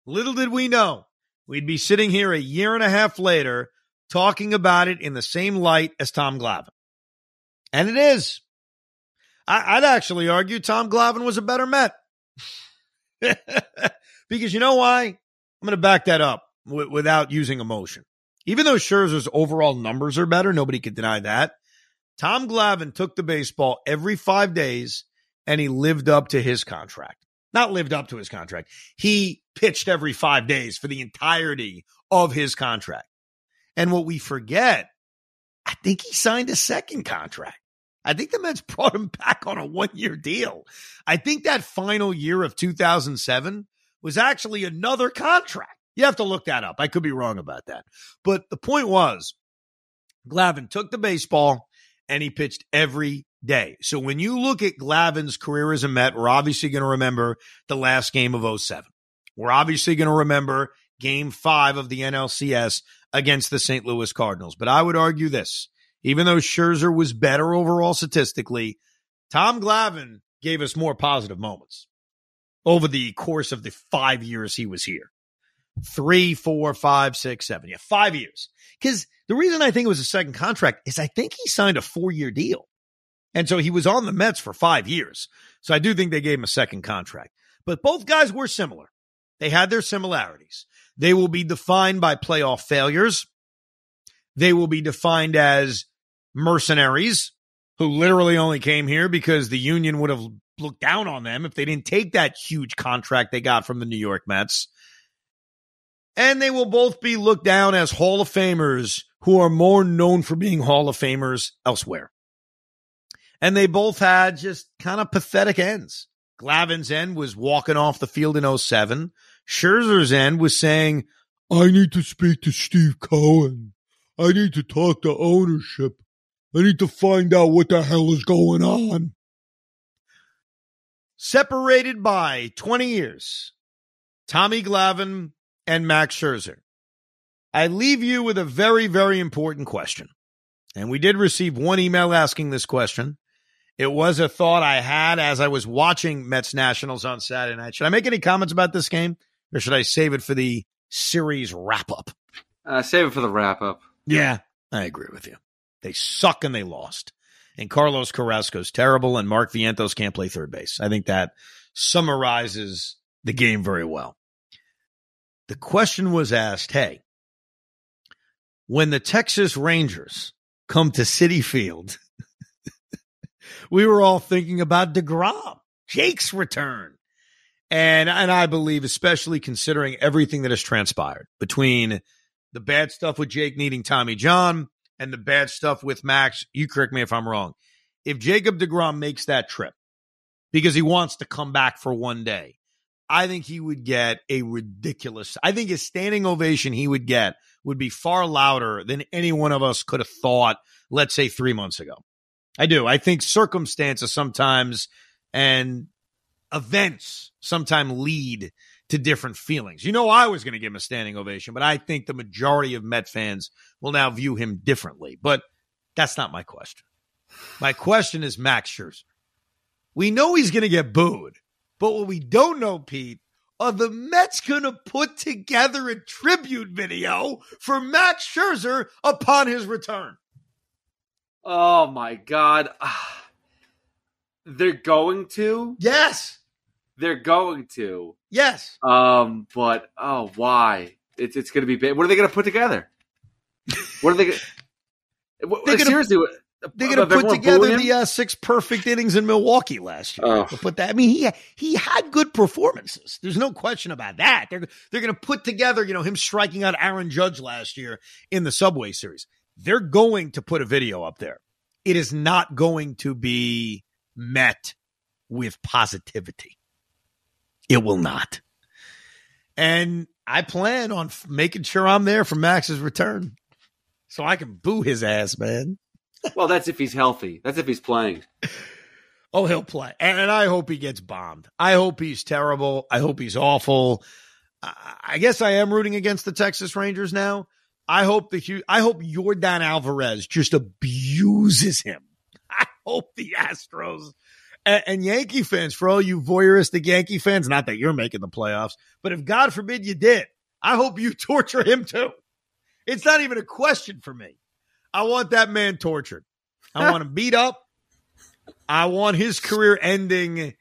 Little did we know we'd be sitting here a year and a half later talking about it in the same light as Tom Glavine. And it is. I, would actually argue Tom Glavine was a better Met. <laughs> because you know why? I'm going to back that up w- without using emotion. Even though Scherzer's overall numbers are better, nobody could deny that. Tom Glavine took the baseball every five days and he lived up to his contract. Not lived up to his contract. He pitched every five days for the entirety of his contract. And what we forget, I think he signed a second contract. I think the Mets <laughs> brought him back on a one year deal. I think that final year of 2007 was actually another contract. You have to look that up. I could be wrong about that. But the point was, Glavine took the baseball and he pitched every day. So when you look at Glavine's career as a Met, we're obviously going to remember the last game of 07. We're obviously going to remember game five of the NLCS against the St. Louis Cardinals. But I would argue this even though Scherzer was better overall statistically, Tom Glavine gave us more positive moments over the course of the five years he was here. Three, four, five, six, seven. Yeah, five years. Because the reason I think it was a second contract is I think he signed a four year deal. And so he was on the Mets for five years. So I do think they gave him a second contract. But both guys were similar. They had their similarities. They will be defined by playoff failures. They will be defined as mercenaries who literally only came here because the union would have looked down on them if they didn't take that huge contract they got from the New York Mets. And they will both be looked down as Hall of Famers who are more known for being Hall of Famers elsewhere. And they both had just kind of pathetic ends. Glavine's end was walking off the field in 07. Scherzer's end was saying, I need to speak to Steve Cohen. I need to talk to ownership. I need to find out what the hell is going on. Separated by 20 years, Tommy Glavine and Max Scherzer. I leave you with a very, very important question. And we did receive one email asking this question. It was a thought I had as I was watching Mets Nationals on Saturday night. Should I make any comments about this game or should I save it for the series wrap up? Uh, save it for the wrap up. Yeah, I agree with you. They suck and they lost. And Carlos Carrasco's terrible and Mark Vientos can't play third base. I think that summarizes the game very well. The question was asked, hey, when the Texas Rangers come to Citi Field, <laughs> we were all thinking about DeGrom, Jake's return. And, and I believe, especially considering everything that has transpired between the bad stuff with Jake needing Tommy John and the bad stuff with Max, you correct me if I'm wrong. If Jacob DeGrom makes that trip because he wants to come back for one day, I think he would get a ridiculous. I think his standing ovation he would get would be far louder than any one of us could have thought, let's say three months ago. I do. I think circumstances sometimes and events sometimes lead to different feelings. You know, I was going to give him a standing ovation, but I think the majority of Met fans will now view him differently. But that's not my question. My question is Max Scherzer. We know he's going to get booed, but what we don't know, Pete, are the Mets going to put together a tribute video for Max Scherzer upon his return? Oh my God. <sighs> They're going to? Yes. They're going to. Yes. Um, but oh, why? It's it's going to be big. What are they going to put together? What are they? Gonna, <laughs> They're gonna- seriously? They're going to put together the uh, six perfect innings in Milwaukee last year. Oh. They'll Put that. I mean, he he had good performances. There's no question about that. They're they're going to put together, you know, him striking out Aaron Judge last year in the Subway Series. They're going to put a video up there. It is not going to be met with positivity. It will not. And I plan on f- making sure I'm there for Max's return, so I can boo his ass, man. <laughs> well, that's if he's healthy. That's if he's playing. Oh, he'll play. And I hope he gets bombed. I hope he's terrible. I hope he's awful. I I guess I am rooting against the Texas Rangers now. I hope the I hope Jordan Alvarez just abuses him. <laughs> I hope the Astros and, and Yankee fans, for all you voyeuristic Yankee fans, not that you're making the playoffs, but if God forbid you did, I hope you <laughs> torture him too. It's not even a question for me. I want that man tortured. I want him <laughs> beat up. I want his career ending, you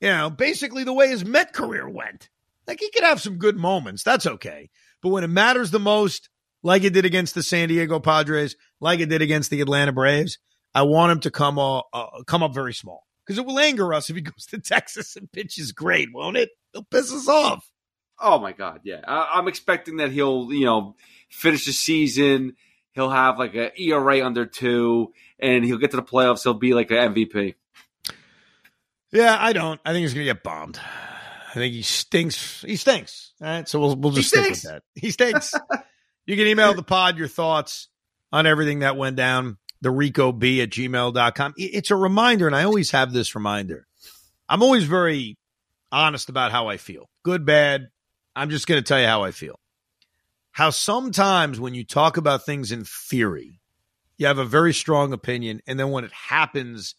know, basically the way his Met career went. Like he could have some good moments. That's okay. But when it matters the most, like it did against the San Diego Padres, like it did against the Atlanta Braves, I want him to come uh, uh, come up very small because it will anger us if he <laughs> goes to Texas and pitches great, won't it? It'll piss us off. Oh my god, yeah. I, I'm expecting that he'll, you know, finish the season. He'll have like a ERA under two, and he'll get to the playoffs. He'll be like an MVP. Yeah, I don't. I think he's gonna get bombed. I think he stinks. He stinks. All right, so we'll we'll just stick with that. He stinks. <laughs> you can email the pod your thoughts on everything that went down. The Rico B at gmail.com. It's a reminder, and I always have this reminder. I'm always very honest about how I feel. Good, bad. I'm just going to tell you how I feel. How sometimes when you talk about things in theory, you have a very strong opinion, and then when it happens,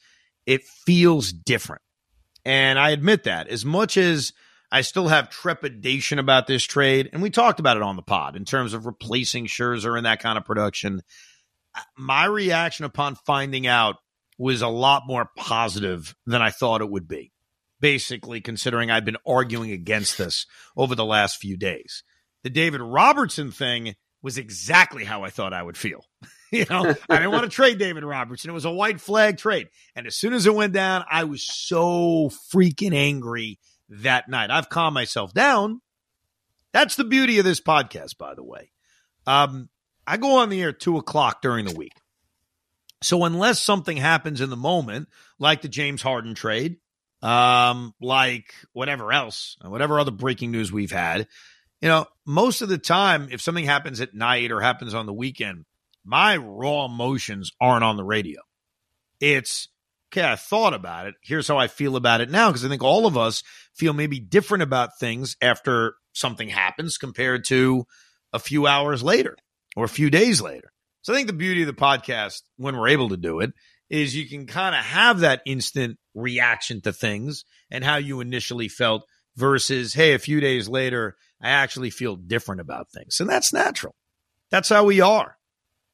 it feels different. And I admit that as much as I still have trepidation about this trade, and we talked about it on the pod in terms of replacing Scherzer and that kind of production. My reaction upon finding out was a lot more positive than I thought it would be. Basically, considering I've been arguing against this over the last few days. The David Robertson thing was exactly how I thought I would feel. <laughs> you know, I didn't want to trade David Robertson. It was a white flag trade. And as soon as it went down, I was so freaking angry that night. I've calmed myself down. That's the beauty of this podcast, by the way. Um, I go on the air two o'clock during the week. So unless something happens in the moment, like the James Harden trade, um, like whatever else, whatever other breaking news we've had, you know, most of the time, if something happens at night or happens on the weekend, my raw emotions aren't on the radio. It's okay, I thought about it. Here's how I feel about it now. Because I think all of us feel maybe different about things after something happens compared to a few hours later or a few days later. So I think the beauty of the podcast, when we're able to do it, is you can kind of have that instant reaction to things and how you initially felt versus, hey, a few days later, I actually feel different about things. And that's natural. That's how we are.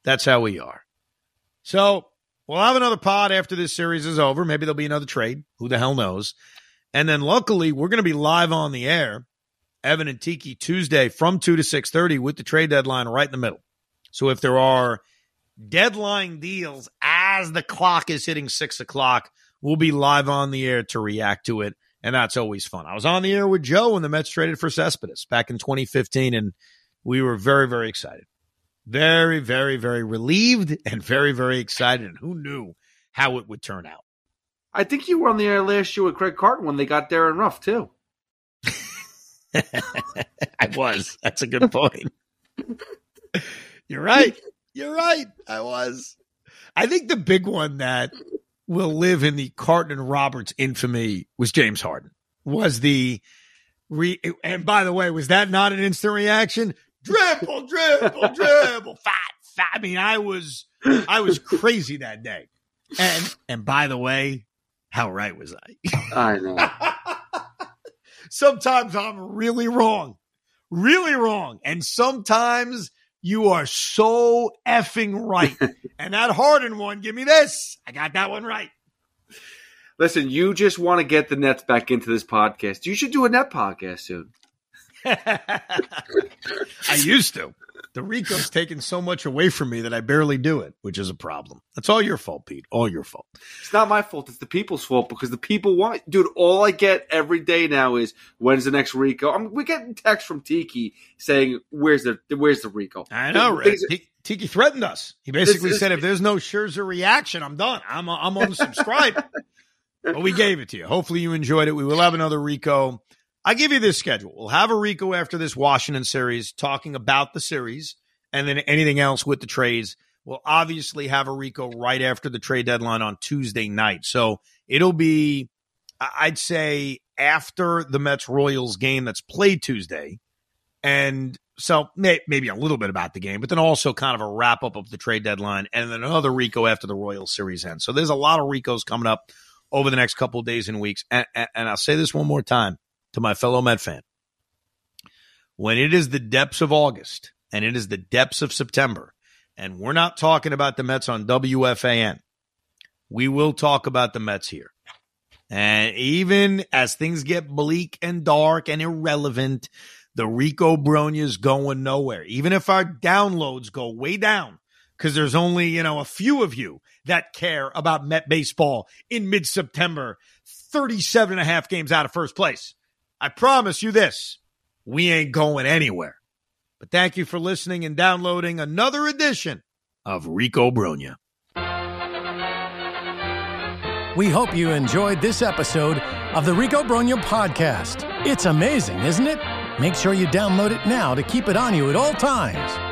That's how we are. So we'll have another pod after this series is over. Maybe there'll be another trade. Who the hell knows? And then luckily, we're going to be live on the air, Evan and Tiki Tuesday from 2 to 6.30 with the trade deadline right in the middle. So if there are deadline deals as the clock is hitting 6 o'clock, we'll be live on the air to react to it. And that's always fun. I was on the air with Joe when the Mets traded for Cespedes back in 2015, and we were very, very excited. Very, very, very relieved and very, very excited. And who knew how it would turn out? I think you were on the air last year with Craig Carton when they got Darin Ruf, too. <laughs> <laughs> I was. That's a good point. <laughs> You're right. <laughs> You're right. I was. I think the big one that will live in the Carton and Roberts infamy was James Harden. Was the re and by the way, was that not an instant reaction? dribble, dribble, <laughs> dribble, fat, fat. I mean, I was, I was crazy that day. And, and by the way, how right was I? <laughs> I know. sometimes I'm really wrong, really wrong. And sometimes you are so effing right. <laughs> and that Harden one, give me this. I got that one right. Listen, you just want to get the Nets back into this podcast. You should do a net podcast soon. <laughs> I used to. The Rico's taken so much away from me that I barely do it, which is a problem. That's all your fault, Pete. All your fault. It's not my fault. It's the people's fault because the people want, dude. All I get every day now is when's the next Rico? I'm, we getting text from Tiki saying where's the where's the Rico? I know, right? Tiki threatened us. He basically said, "If there's no Scherzer reaction, I'm done. I'm I'm unsubscribed." <laughs> but we gave it to you. Hopefully, you enjoyed it. We will have another Rico I give you this schedule. We'll have a Rico after this Washington series talking about the series and then anything else with the trades. We'll obviously have a Rico right after the trade deadline on Tuesday night. So it'll be, I'd say, after the Mets Royals game that's played Tuesday. And so maybe a little bit about the game, but then also kind of a wrap up of the trade deadline and then another Rico after the Royals series ends. So there's a lot of Ricos coming up over the next couple days and weeks. And, and, and I'll say this one more time to my fellow Met fan. When it is the depths of August and it is the depths of September, and we're not talking about the Mets on WFAN, we will talk about the Mets here. And even as things get bleak and dark and irrelevant, the Rico Brogna's going nowhere. Even if our downloads go way down, because there's only, you know, a few of you that care about Met baseball in mid September, 37 and a half games out of first place. I promise you this we ain't going anywhere. But thank you for listening and downloading another edition of Rico Brogna. We hope you enjoyed this episode of the Rico Brogna podcast. It's amazing, isn't it? Make sure you download it now to keep it on you at all times.